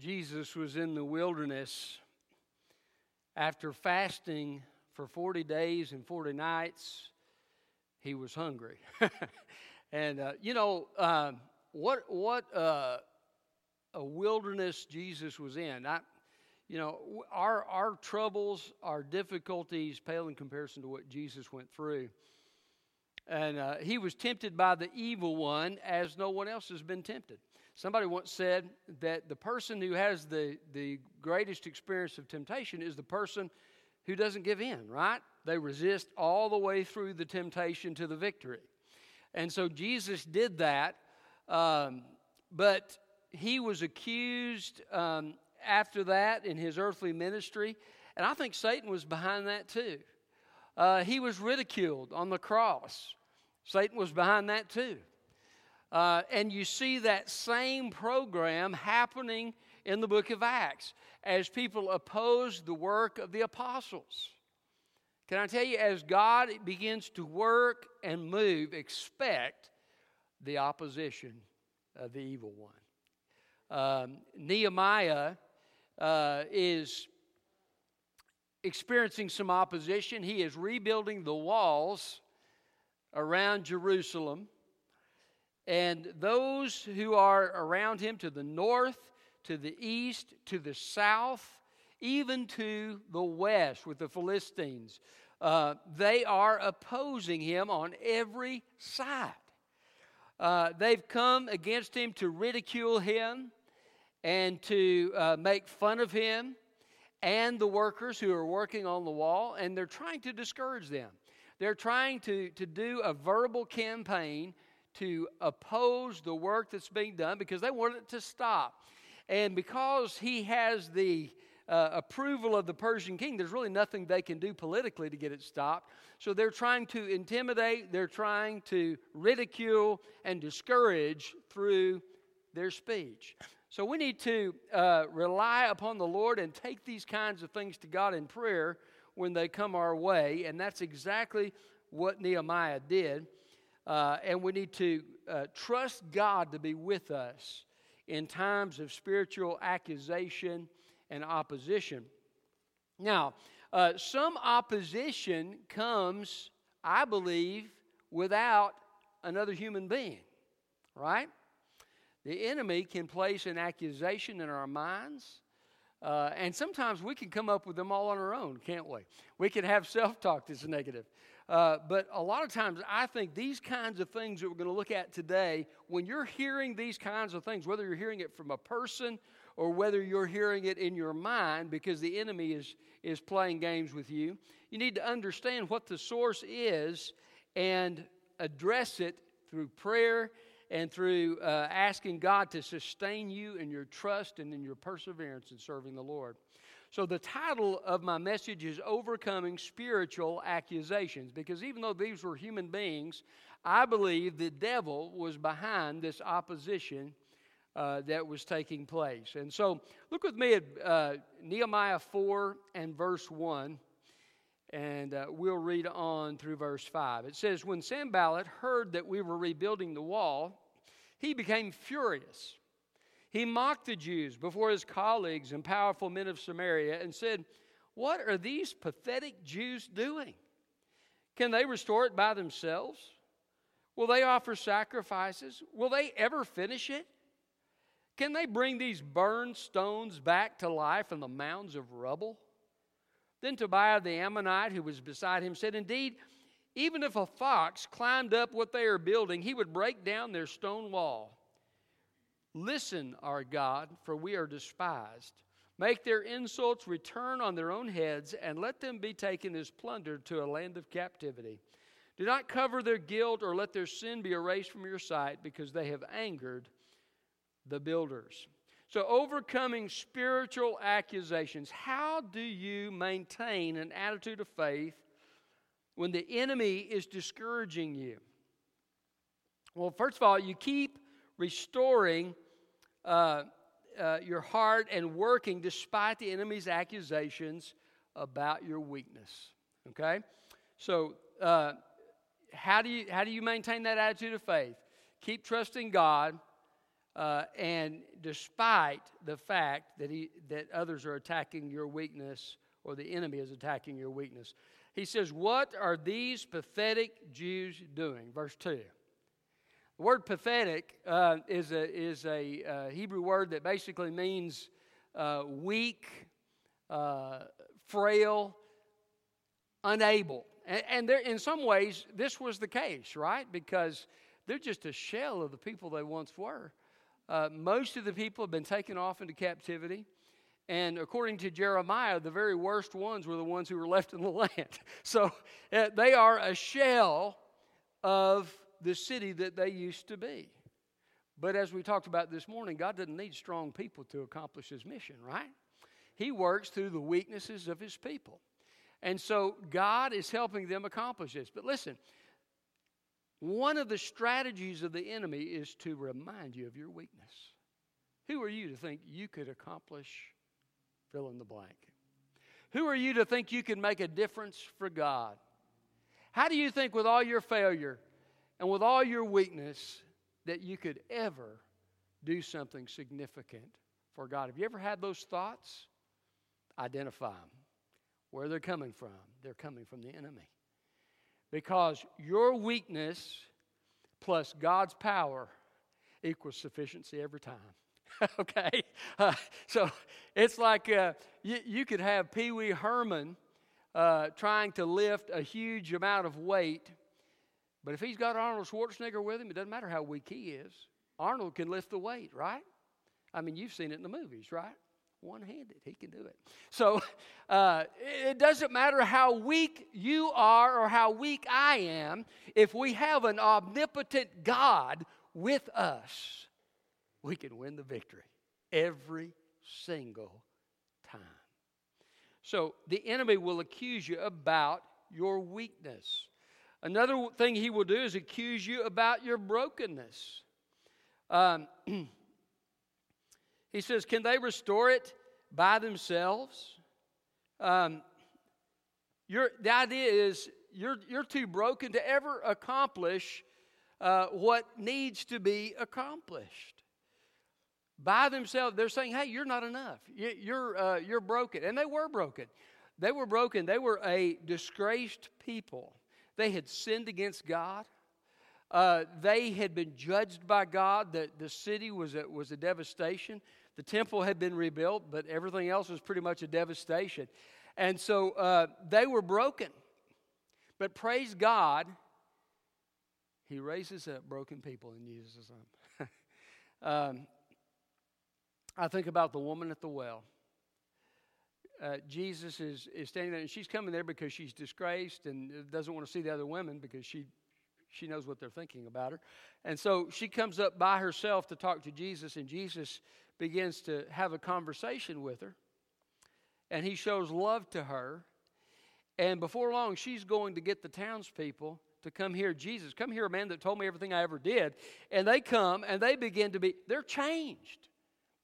Jesus was in the wilderness after fasting for 40 days and 40 nights, he was hungry. and, uh, you know, uh, what, what uh, a wilderness Jesus was in. I, you know, our, our troubles, our difficulties pale in comparison to what Jesus went through. And uh, he was tempted by the evil one as no one else has been tempted. Somebody once said that the person who has the, the greatest experience of temptation is the person who doesn't give in, right? They resist all the way through the temptation to the victory. And so Jesus did that, um, but he was accused um, after that in his earthly ministry, and I think Satan was behind that too. Uh, he was ridiculed on the cross. Satan was behind that too. Uh, and you see that same program happening in the book of Acts as people oppose the work of the apostles. Can I tell you, as God begins to work and move, expect the opposition of the evil one. Um, Nehemiah uh, is experiencing some opposition. He is rebuilding the walls around Jerusalem. And those who are around him to the north, to the east, to the south, even to the west with the Philistines, uh, they are opposing him on every side. Uh, they've come against him to ridicule him and to uh, make fun of him and the workers who are working on the wall, and they're trying to discourage them. They're trying to, to do a verbal campaign to oppose the work that's being done because they want it to stop. And because he has the uh, approval of the Persian king, there's really nothing they can do politically to get it stopped. So they're trying to intimidate, they're trying to ridicule and discourage through their speech. So we need to uh, rely upon the Lord and take these kinds of things to God in prayer when they come our way. And that's exactly what Nehemiah did. Uh, and we need to uh, trust God to be with us in times of spiritual accusation and opposition. Now, uh, some opposition comes, I believe, without another human being, right? The enemy can place an accusation in our minds uh, and sometimes we can come up with them all on our own, can't we? We can have self talk that's negative. Uh, but a lot of times, I think these kinds of things that we're going to look at today, when you're hearing these kinds of things, whether you're hearing it from a person or whether you're hearing it in your mind because the enemy is, is playing games with you, you need to understand what the source is and address it through prayer and through uh, asking God to sustain you in your trust and in your perseverance in serving the Lord. So, the title of my message is Overcoming Spiritual Accusations, because even though these were human beings, I believe the devil was behind this opposition uh, that was taking place. And so, look with me at uh, Nehemiah 4 and verse 1, and uh, we'll read on through verse 5. It says, When Sanballat heard that we were rebuilding the wall, he became furious. He mocked the Jews before his colleagues and powerful men of Samaria and said, What are these pathetic Jews doing? Can they restore it by themselves? Will they offer sacrifices? Will they ever finish it? Can they bring these burned stones back to life in the mounds of rubble? Then Tobiah the Ammonite, who was beside him, said, Indeed, even if a fox climbed up what they are building, he would break down their stone wall. Listen, our God, for we are despised. Make their insults return on their own heads, and let them be taken as plunder to a land of captivity. Do not cover their guilt or let their sin be erased from your sight, because they have angered the builders. So, overcoming spiritual accusations, how do you maintain an attitude of faith when the enemy is discouraging you? Well, first of all, you keep restoring uh, uh, your heart and working despite the enemy's accusations about your weakness. Okay? So, uh, how, do you, how do you maintain that attitude of faith? Keep trusting God uh, and despite the fact that, he, that others are attacking your weakness or the enemy is attacking your weakness. He says, What are these pathetic Jews doing? Verse 2. The word pathetic uh, is a, is a uh, Hebrew word that basically means uh, weak, uh, frail, unable. And, and there, in some ways, this was the case, right? Because they're just a shell of the people they once were. Uh, most of the people have been taken off into captivity. And according to Jeremiah, the very worst ones were the ones who were left in the land. So uh, they are a shell of the city that they used to be. But as we talked about this morning, God doesn't need strong people to accomplish his mission, right? He works through the weaknesses of his people. And so God is helping them accomplish this. But listen, one of the strategies of the enemy is to remind you of your weakness. Who are you to think you could accomplish fill in the blank? Who are you to think you can make a difference for God? How do you think, with all your failure, and with all your weakness that you could ever do something significant for God. Have you ever had those thoughts? Identify them. Where they're coming from. They're coming from the enemy. Because your weakness plus God's power equals sufficiency every time. okay? Uh, so it's like uh, you, you, could have Pee Wee Herman uh, trying to lift a huge amount of weight but if he's got Arnold Schwarzenegger with him, it doesn't matter how weak he is. Arnold can lift the weight, right? I mean, you've seen it in the movies, right? One handed, he can do it. So uh, it doesn't matter how weak you are or how weak I am, if we have an omnipotent God with us, we can win the victory every single time. So the enemy will accuse you about your weakness. Another thing he will do is accuse you about your brokenness. Um, he says, Can they restore it by themselves? Um, the idea is you're, you're too broken to ever accomplish uh, what needs to be accomplished. By themselves, they're saying, Hey, you're not enough. You're, uh, you're broken. And they were broken. They were broken. They were a disgraced people. They had sinned against God. Uh, they had been judged by God. The, the city was a, was a devastation. The temple had been rebuilt, but everything else was pretty much a devastation. And so uh, they were broken. But praise God, He raises up broken people and uses them. um, I think about the woman at the well uh, Jesus is, is standing there, and she's coming there because she's disgraced and doesn't want to see the other women because she, she knows what they're thinking about her. And so she comes up by herself to talk to Jesus, and Jesus begins to have a conversation with her. And he shows love to her. And before long, she's going to get the townspeople to come hear Jesus. Come hear a man that told me everything I ever did. And they come and they begin to be, they're changed.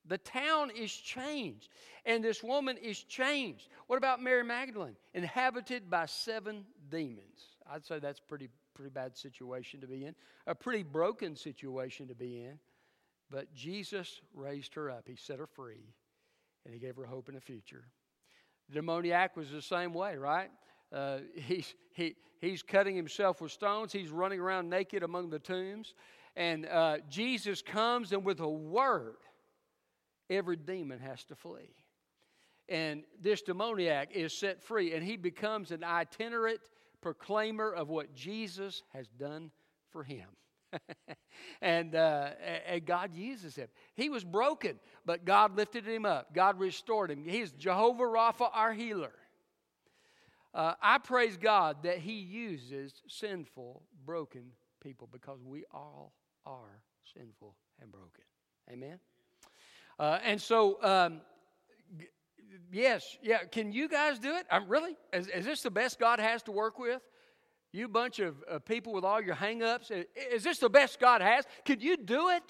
The town is changed, and this woman is changed. What about Mary Magdalene? Inhabited by seven demons. I'd say that's pretty pretty bad situation to be in, a pretty broken situation to be in. But Jesus raised her up. He set her free, and he gave her hope in a future. The demoniac was the same way, right? Uh, he's, he, he's cutting himself with stones. He's running around naked among the tombs. And uh, Jesus comes and with a word, every demon has to flee. And this demoniac is set free, and he becomes an itinerant proclaimer of what Jesus has done for him. and, uh, and God uses him. He was broken, but God lifted him up. God restored him. He's Jehovah Rapha, our healer. Uh, I praise God that He uses sinful, broken people because we all are sinful and broken. Amen. Uh, and so, um, yes, yeah, can you guys do it? I'm really? Is, is, this the best God has to work with? You bunch of uh, people with all your hang-ups. Is this the best God has? Could you do it?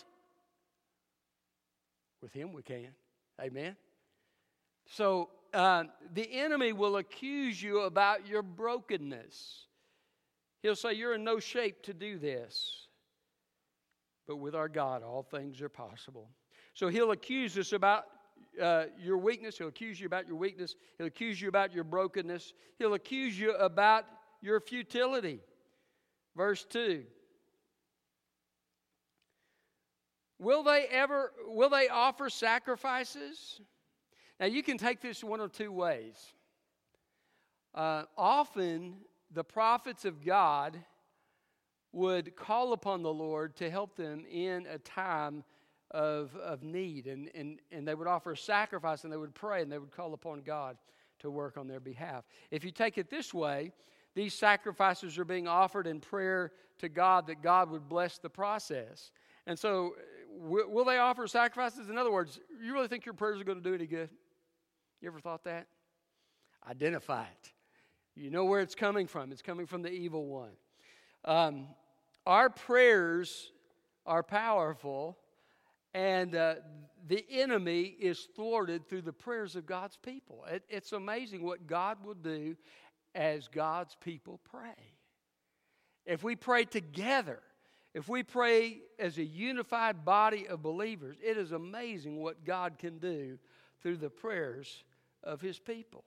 With Him, we can. Amen. So, uh, the enemy will accuse you about your brokenness. He'll say, You're in no shape to do this. but with our God, all things are possible. So he'll accuse us about uh, your weakness. He'll accuse you about your weakness. He'll accuse you about your brokenness. He'll accuse you about your futility. Verse 2. Will they ever will they offer sacrifices? Now you can take this one of two ways. Uh, often the prophets of God would call upon the Lord to help them in a time of, of need. And, and, and they would offer a sacrifice and they would pray and they would call upon God to work on their behalf. If you take it this way, these sacrifices are being offered in prayer to God that God would bless the process. And so, w- will they offer sacrifices? In other words, you really think your prayers are going to do any good? You ever thought that? Identify it. You know where it's coming from. It's coming from the evil one. Um, our prayers are powerful, and uh, the enemy is thwarted through the prayers of God's people. It, it's amazing what God will do as God's people pray. If we pray together, if we pray as a unified body of believers, it is amazing what God can do through the prayers of His people.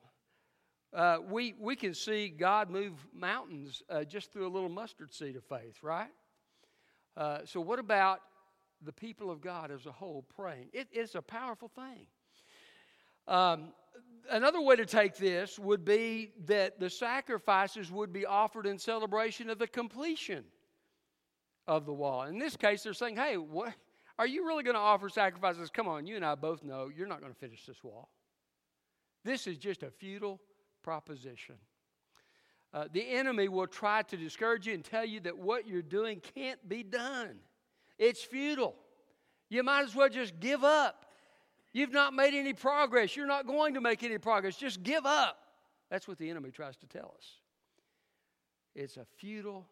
Uh, we, we can see God move mountains uh, just through a little mustard seed of faith, right? Uh, so, what about the people of God as a whole praying? It, it's a powerful thing. Um, another way to take this would be that the sacrifices would be offered in celebration of the completion of the wall. In this case, they're saying, hey, what, are you really going to offer sacrifices? Come on, you and I both know you're not going to finish this wall. This is just a futile proposition. Uh, the enemy will try to discourage you and tell you that what you're doing can't be done. It's futile. You might as well just give up. You've not made any progress. You're not going to make any progress. Just give up. That's what the enemy tries to tell us. It's a futile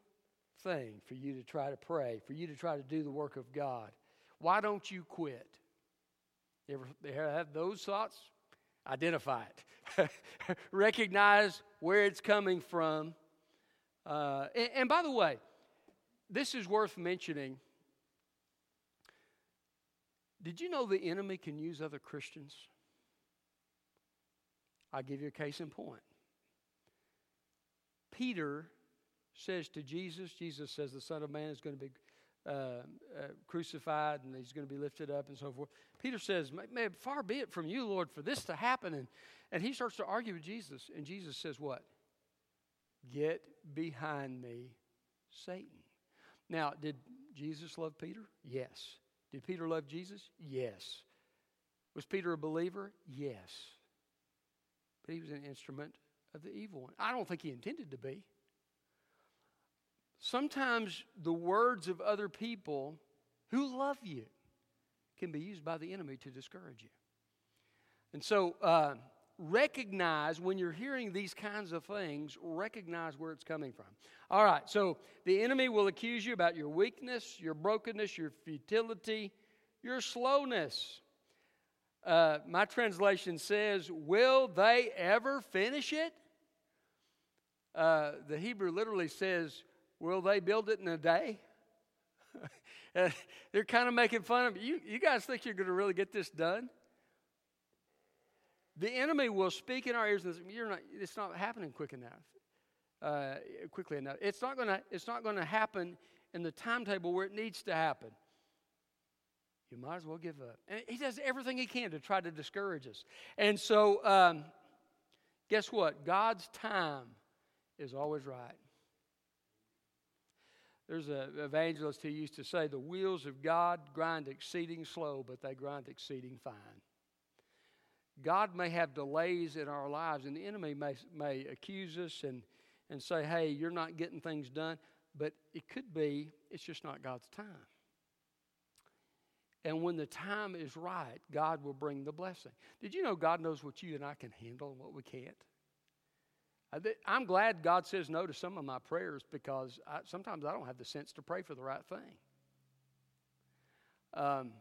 thing for you to try to pray, for you to try to do the work of God. Why don't you quit? You ever have those thoughts? Identify it, recognize where it's coming from. Uh, and, and by the way, this is worth mentioning. Did you know the enemy can use other Christians? I'll give you a case in point. Peter says to Jesus, Jesus says the Son of Man is going to be uh, uh, crucified and he's going to be lifted up and so forth. Peter says, May, far be it from you, Lord, for this to happen. And, and he starts to argue with Jesus. And Jesus says, What? Get behind me, Satan. Now, did Jesus love Peter? Yes. Did Peter love Jesus? Yes. Was Peter a believer? Yes. But he was an instrument of the evil one. I don't think he intended to be. Sometimes the words of other people who love you can be used by the enemy to discourage you. And so, uh, recognize when you're hearing these kinds of things, recognize where it's coming from. All right, so the enemy will accuse you about your weakness, your brokenness, your futility, your slowness. Uh, my translation says, Will they ever finish it? Uh, the Hebrew literally says, Will they build it in a day? They're kind of making fun of you. You guys think you're going to really get this done? The enemy will speak in our ears and say, You're not, it's not happening quick enough. Uh, quickly enough. It's not to it's not to happen in the timetable where it needs to happen. You might as well give up. And he does everything he can to try to discourage us. And so, um, guess what? God's time is always right. There's an evangelist who used to say, The wheels of God grind exceeding slow, but they grind exceeding fine. God may have delays in our lives, and the enemy may, may accuse us and, and say, Hey, you're not getting things done. But it could be it's just not God's time. And when the time is right, God will bring the blessing. Did you know God knows what you and I can handle and what we can't? I'm glad God says no to some of my prayers because I, sometimes I don't have the sense to pray for the right thing. Um,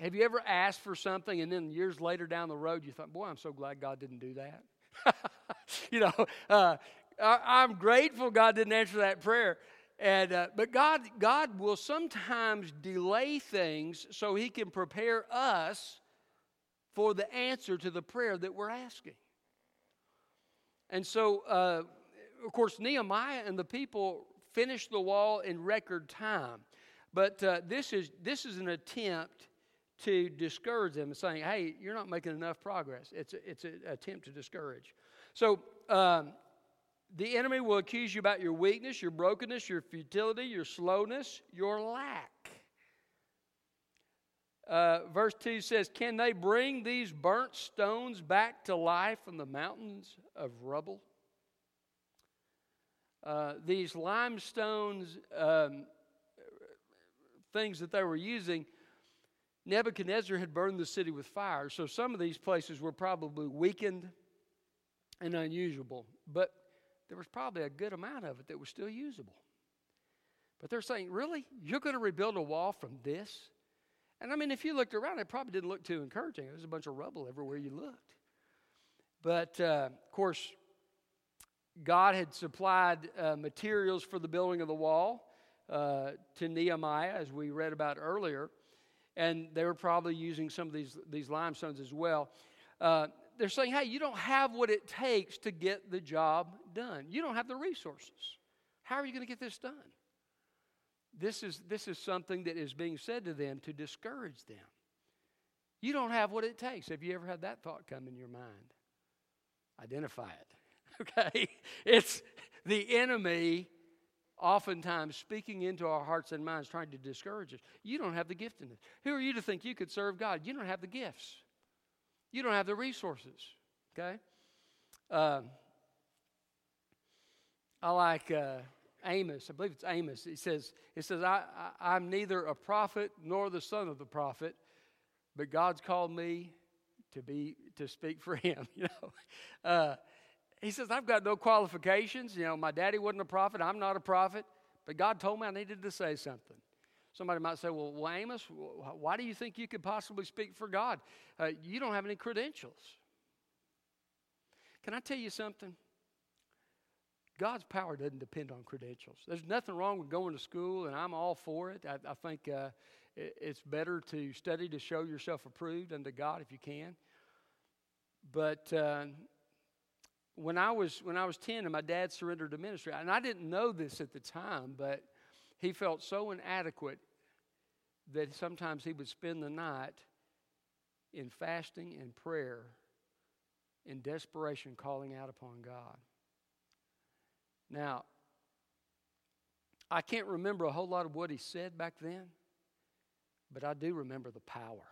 have you ever asked for something and then years later down the road you thought, boy, I'm so glad God didn't do that? you know, uh, I, I'm grateful God didn't answer that prayer. and uh, but God, God will sometimes delay things so He can prepare us for the answer to the prayer that we're asking. And so, uh, of course, Nehemiah and the people finished the wall in record time. But uh, this, is, this is an attempt to discourage them, saying, hey, you're not making enough progress. It's, a, it's an attempt to discourage. So, um, the enemy will accuse you about your weakness, your brokenness, your futility, your slowness, your lack. Uh, verse 2 says, Can they bring these burnt stones back to life from the mountains of rubble? Uh, these limestones, um, things that they were using, Nebuchadnezzar had burned the city with fire. So some of these places were probably weakened and unusable. But there was probably a good amount of it that was still usable. But they're saying, Really? You're going to rebuild a wall from this? And I mean, if you looked around, it probably didn't look too encouraging. There was a bunch of rubble everywhere you looked. But uh, of course, God had supplied uh, materials for the building of the wall uh, to Nehemiah, as we read about earlier. And they were probably using some of these, these limestones as well. Uh, they're saying, hey, you don't have what it takes to get the job done. You don't have the resources. How are you going to get this done? This is, this is something that is being said to them to discourage them. You don't have what it takes. Have you ever had that thought come in your mind? Identify it. Okay? It's the enemy oftentimes speaking into our hearts and minds, trying to discourage us. You don't have the gift in it. Who are you to think you could serve God? You don't have the gifts. You don't have the resources. Okay? Um, I like uh, Amos. I believe it's Amos. He says, "It says I, I, I'm neither a prophet nor the son of the prophet, but God's called me to be to speak for Him." You know, uh, he says I've got no qualifications. You know, my daddy wasn't a prophet. I'm not a prophet, but God told me I needed to say something. Somebody might say, well, well, Amos, why do you think you could possibly speak for God? Uh, you don't have any credentials. Can I tell you something? God's power doesn't depend on credentials. There's nothing wrong with going to school, and I'm all for it. I, I think uh, it, it's better to study to show yourself approved unto God if you can. But uh, when I was when I was ten, and my dad surrendered to ministry, and I didn't know this at the time, but he felt so inadequate that sometimes he would spend the night in fasting and prayer, in desperation, calling out upon God. Now, I can't remember a whole lot of what he said back then, but I do remember the power.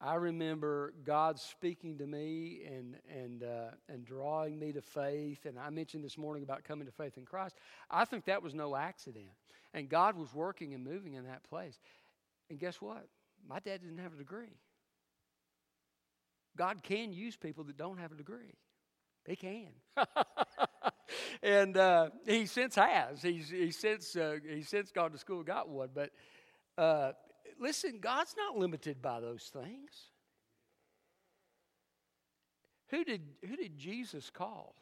I remember God speaking to me and, and, uh, and drawing me to faith. And I mentioned this morning about coming to faith in Christ. I think that was no accident. And God was working and moving in that place. And guess what? My dad didn't have a degree. God can use people that don't have a degree. He can. and uh, he since has. He's, he since uh, he since gone to school, got one. But uh, listen, God's not limited by those things. Who did, who did Jesus call?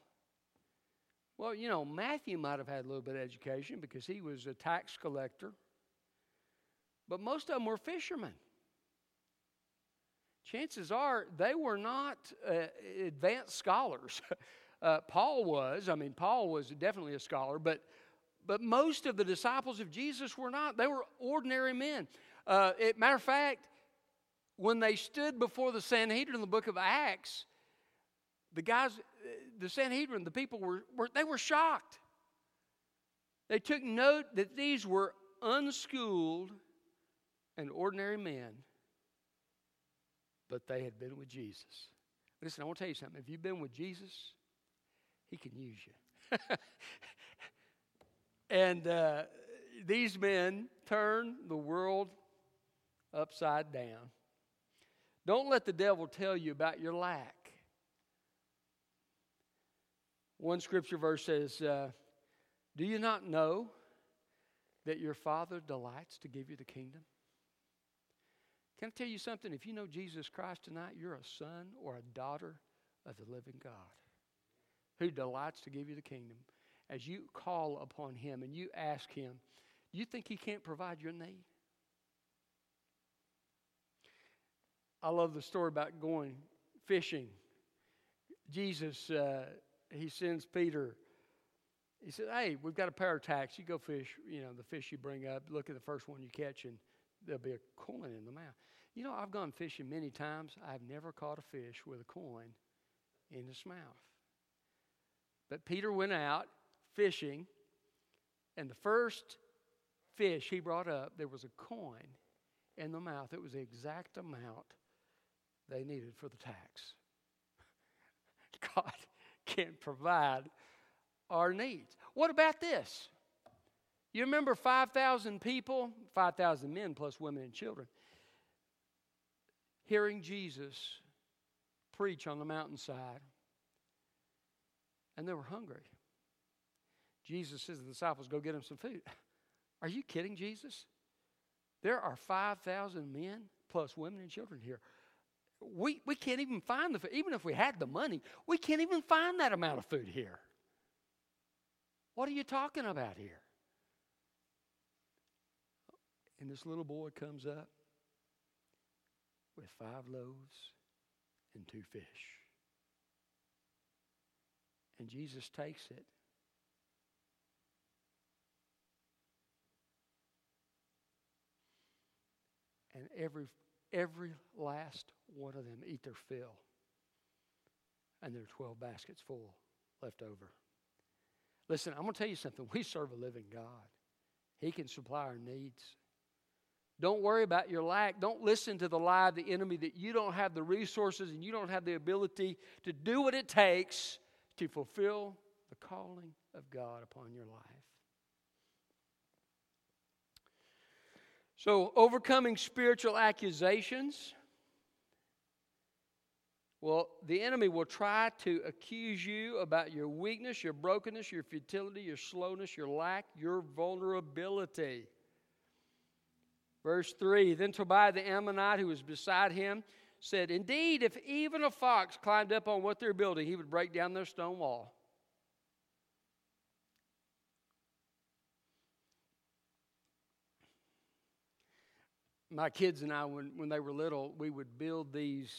Well, you know, Matthew might have had a little bit of education because he was a tax collector, but most of them were fishermen. Chances are they were not uh, advanced scholars. uh, Paul was. I mean, Paul was definitely a scholar, but but most of the disciples of Jesus were not. They were ordinary men. Uh, it, matter of fact, when they stood before the Sanhedrin in the book of Acts, the guys, the Sanhedrin, the people were, were they were shocked. They took note that these were unschooled and ordinary men, but they had been with Jesus. Listen, I want to tell you something. If you've been with Jesus, He can use you. and uh, these men turned the world upside down. Don't let the devil tell you about your lack. One scripture verse says, uh, Do you not know that your Father delights to give you the kingdom? Can I tell you something? If you know Jesus Christ tonight, you're a son or a daughter of the living God who delights to give you the kingdom. as you call upon Him and you ask Him, do you think He can't provide your need? I love the story about going fishing. Jesus, uh, he sends Peter. He said, "Hey, we've got a pair of tacks. You go fish. You know the fish you bring up. Look at the first one you catch, and there'll be a coin in the mouth." You know, I've gone fishing many times. I've never caught a fish with a coin in its mouth. But Peter went out fishing, and the first fish he brought up, there was a coin in the mouth. It was the exact amount they needed for the tax. God can provide our needs. What about this? You remember 5,000 people, 5,000 men plus women and children, hearing Jesus preach on the mountainside, and they were hungry. Jesus says to the disciples, Go get them some food. Are you kidding, Jesus? There are 5,000 men plus women and children here. We, we can't even find the food. Even if we had the money, we can't even find that amount of food here. What are you talking about here? And this little boy comes up with five loaves and two fish. And Jesus takes it. And every every last one of them eat their fill. And there are 12 baskets full left over. Listen, I'm going to tell you something. We serve a living God, He can supply our needs. Don't worry about your lack. Don't listen to the lie of the enemy that you don't have the resources and you don't have the ability to do what it takes to fulfill the calling of God upon your life. So, overcoming spiritual accusations. Well, the enemy will try to accuse you about your weakness, your brokenness, your futility, your slowness, your lack, your vulnerability. Verse 3 Then Tobiah the Ammonite, who was beside him, said, Indeed, if even a fox climbed up on what they're building, he would break down their stone wall. My kids and I, when, when they were little, we would build these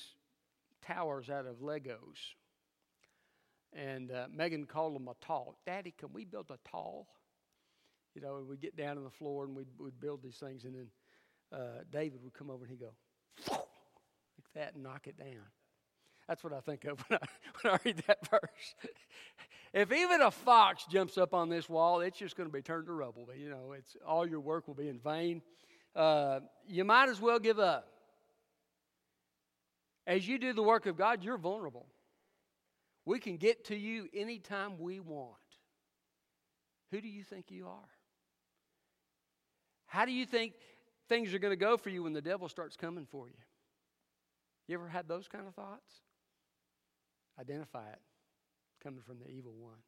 towers out of Legos. And uh, Megan called them a tall. Daddy, can we build a tall? You know, and we'd get down on the floor and we'd, we'd build these things. And then uh, David would come over and he'd go, like that, and knock it down. That's what I think of when I, when I read that verse. if even a fox jumps up on this wall, it's just going to be turned to rubble. You know, it's all your work will be in vain uh, you might as well give up. As you do the work of God, you're vulnerable. We can get to you anytime we want. Who do you think you are? How do you think things are going to go for you when the devil starts coming for you? You ever had those kind of thoughts? Identify it coming from the evil one.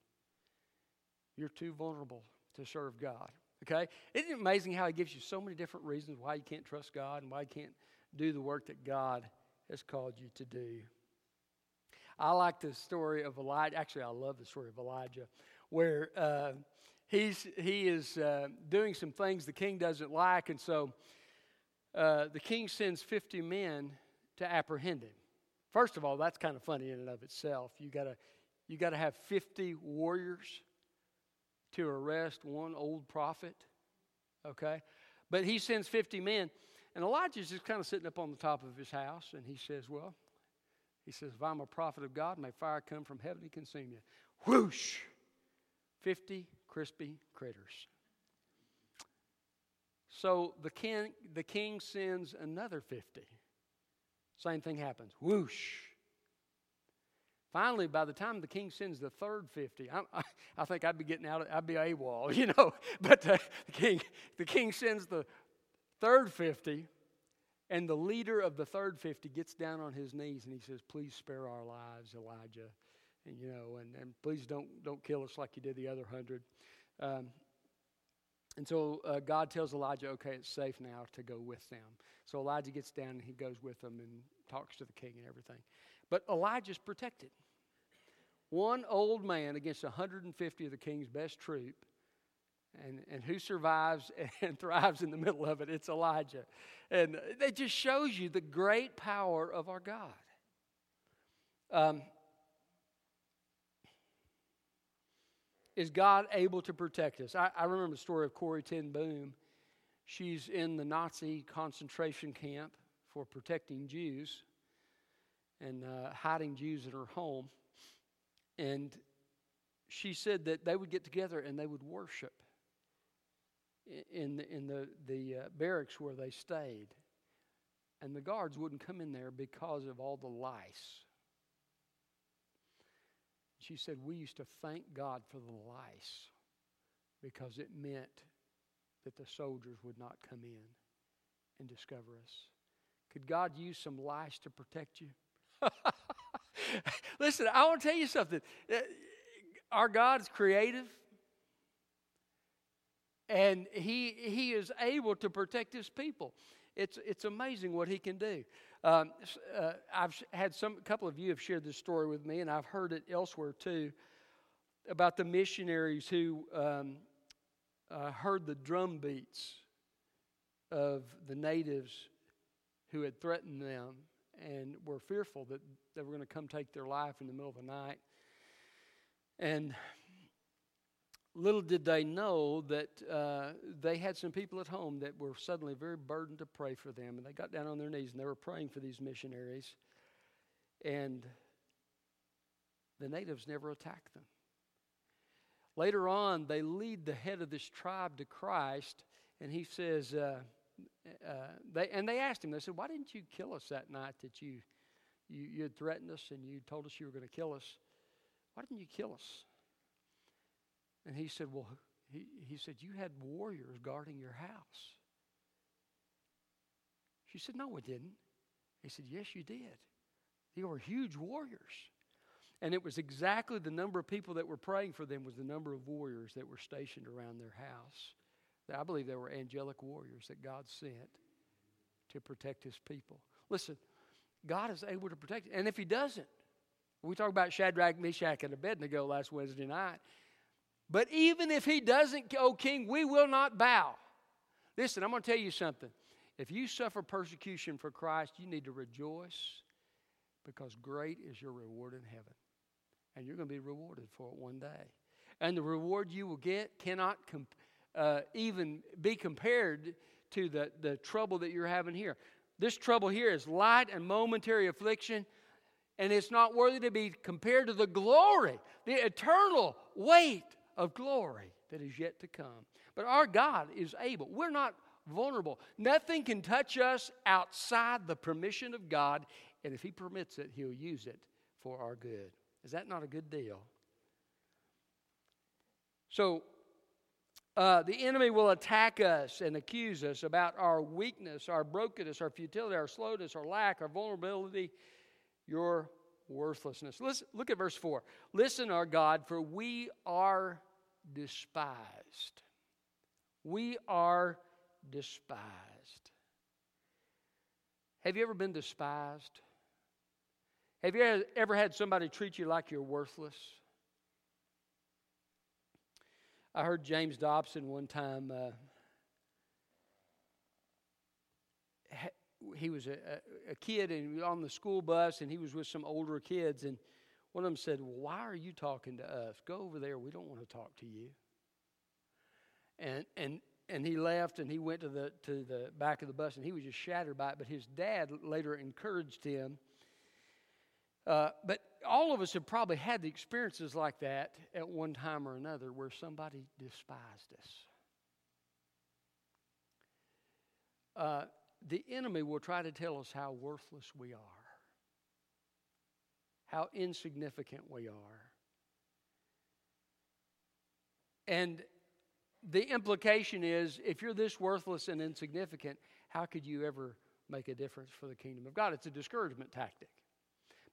You're too vulnerable to serve God. Okay? Isn't it amazing how he gives you so many different reasons why you can't trust God and why you can't do the work that God has called you to do? I like the story of Elijah. Actually, I love the story of Elijah, where uh, he's, he is uh, doing some things the king doesn't like, and so uh, the king sends 50 men to apprehend him. First of all, that's kind of funny in and of itself. You gotta, you gotta have 50 warriors to arrest one old prophet. Okay? But he sends 50 men. And Elijah's just kind of sitting up on the top of his house, and he says, Well, he says, If I'm a prophet of God, may fire come from heaven and consume you. Whoosh! 50 crispy critters. So the king, the king sends another 50. Same thing happens. Whoosh! Finally, by the time the king sends the third 50, I, I, I think I'd be getting out, of, I'd be AWOL, you know. But uh, the, king, the king sends the third 50, and the leader of the third 50 gets down on his knees and he says, Please spare our lives, Elijah. And, you know, and, and please don't, don't kill us like you did the other hundred. Um, and so uh, God tells Elijah, okay, it's safe now to go with them. So Elijah gets down and he goes with them and talks to the king and everything. But Elijah's protected. One old man against 150 of the king's best troop. And, and who survives and thrives in the middle of it? It's Elijah. And it just shows you the great power of our God. Um, is God able to protect us? I, I remember the story of Corrie Ten Boom. She's in the Nazi concentration camp for protecting Jews and uh, hiding Jews in her home. And she said that they would get together and they would worship in the, in the, the uh, barracks where they stayed. And the guards wouldn't come in there because of all the lice. She said, We used to thank God for the lice because it meant that the soldiers would not come in and discover us. Could God use some lice to protect you? Listen, I want to tell you something. Uh, our God is creative, and he, he is able to protect his people. It's, it's amazing what he can do. Um, uh, I've had some, a couple of you have shared this story with me, and I've heard it elsewhere too, about the missionaries who um, uh, heard the drum beats of the natives who had threatened them and were fearful that they were going to come take their life in the middle of the night. And little did they know that uh, they had some people at home that were suddenly very burdened to pray for them. And they got down on their knees and they were praying for these missionaries. And the natives never attacked them. Later on, they lead the head of this tribe to Christ, and he says, uh, uh, they, and they asked him, they said, Why didn't you kill us that night that you, you, you had threatened us and you told us you were going to kill us? Why didn't you kill us? And he said, Well, he, he said, You had warriors guarding your house. She said, No, we didn't. He said, Yes, you did. They were huge warriors. And it was exactly the number of people that were praying for them was the number of warriors that were stationed around their house. I believe they were angelic warriors that God sent to protect his people. Listen, God is able to protect. And if he doesn't, we talked about Shadrach, Meshach, and Abednego last Wednesday night. But even if he doesn't, O king, we will not bow. Listen, I'm going to tell you something. If you suffer persecution for Christ, you need to rejoice because great is your reward in heaven. And you're going to be rewarded for it one day. And the reward you will get cannot comp- uh, even be compared to the, the trouble that you're having here. This trouble here is light and momentary affliction, and it's not worthy to be compared to the glory, the eternal weight of glory that is yet to come. But our God is able. We're not vulnerable. Nothing can touch us outside the permission of God, and if He permits it, He'll use it for our good. Is that not a good deal? So, uh, the enemy will attack us and accuse us about our weakness, our brokenness, our futility, our slowness, our lack, our vulnerability, your worthlessness. Listen, look at verse 4. Listen, our God, for we are despised. We are despised. Have you ever been despised? Have you ever had somebody treat you like you're worthless? I heard James Dobson one time. Uh, he was a, a, kid and on the school bus, and he was with some older kids, and one of them said, well, "Why are you talking to us? Go over there. We don't want to talk to you." And and and he left, and he went to the to the back of the bus, and he was just shattered by it. But his dad later encouraged him. Uh, but all of us have probably had the experiences like that at one time or another where somebody despised us. Uh, the enemy will try to tell us how worthless we are how insignificant we are. And the implication is if you're this worthless and insignificant, how could you ever make a difference for the kingdom of God? It's a discouragement tactic.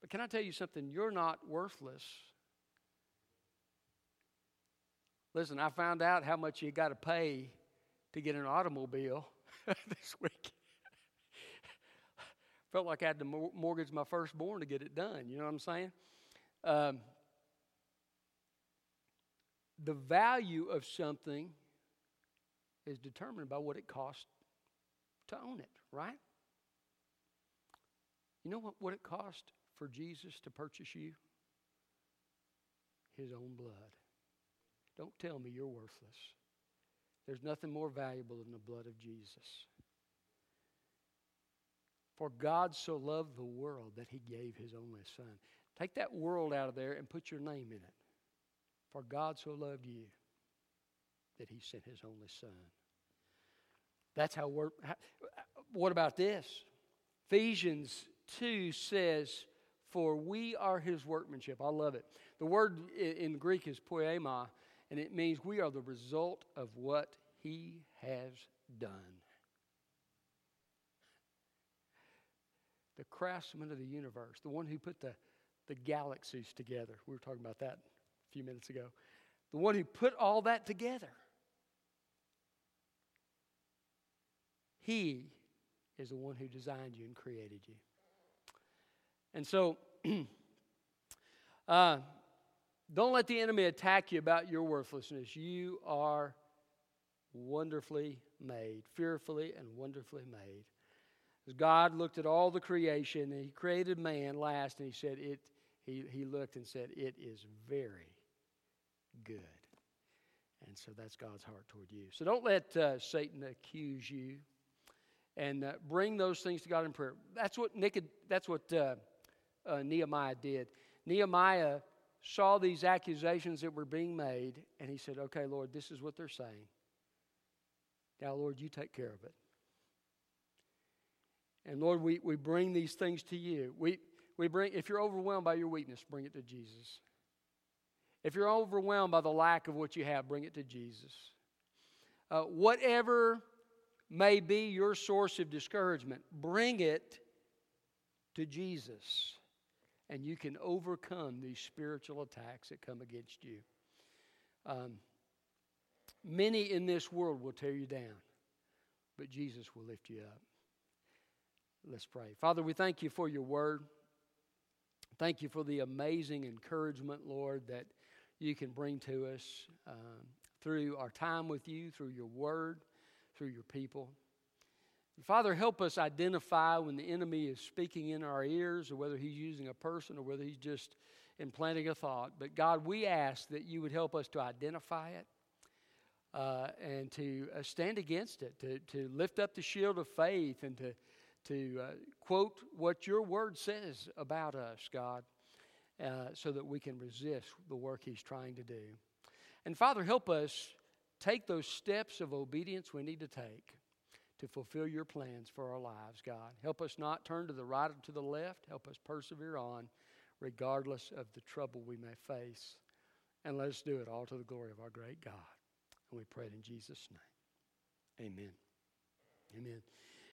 But can I tell you something? You're not worthless. Listen, I found out how much you got to pay to get an automobile this week felt like I had to mortgage my firstborn to get it done. You know what I'm saying? Um, the value of something is determined by what it costs to own it, right? You know what, what it cost for Jesus to purchase you? His own blood. Don't tell me you're worthless. There's nothing more valuable than the blood of Jesus. For God so loved the world that he gave his only Son. Take that world out of there and put your name in it. For God so loved you that he sent his only Son. That's how we're. How, what about this? Ephesians 2 says, For we are his workmanship. I love it. The word in Greek is poema, and it means we are the result of what he has done. The craftsman of the universe, the one who put the, the galaxies together. We were talking about that a few minutes ago. The one who put all that together. He is the one who designed you and created you. And so, uh, don't let the enemy attack you about your worthlessness. You are wonderfully made, fearfully and wonderfully made. As God looked at all the creation and He created man last, and He said, it, he, he looked and said, It is very good. And so that's God's heart toward you. So don't let uh, Satan accuse you and uh, bring those things to God in prayer. That's what, Nick, that's what uh, uh Nehemiah did. Nehemiah saw these accusations that were being made, and he said, Okay, Lord, this is what they're saying. Now, Lord, you take care of it. And Lord, we, we bring these things to you. We, we bring, if you're overwhelmed by your weakness, bring it to Jesus. If you're overwhelmed by the lack of what you have, bring it to Jesus. Uh, whatever may be your source of discouragement, bring it to Jesus and you can overcome these spiritual attacks that come against you. Um, many in this world will tear you down, but Jesus will lift you up. Let's pray. Father, we thank you for your word. Thank you for the amazing encouragement, Lord, that you can bring to us um, through our time with you, through your word, through your people. Father, help us identify when the enemy is speaking in our ears, or whether he's using a person, or whether he's just implanting a thought. But God, we ask that you would help us to identify it uh, and to uh, stand against it, to, to lift up the shield of faith, and to, to uh, quote what your word says about us, God, uh, so that we can resist the work he's trying to do. And Father, help us take those steps of obedience we need to take to fulfill your plans for our lives, God. Help us not turn to the right or to the left. Help us persevere on, regardless of the trouble we may face. And let us do it all to the glory of our great God. And we pray it in Jesus' name. Amen. Amen.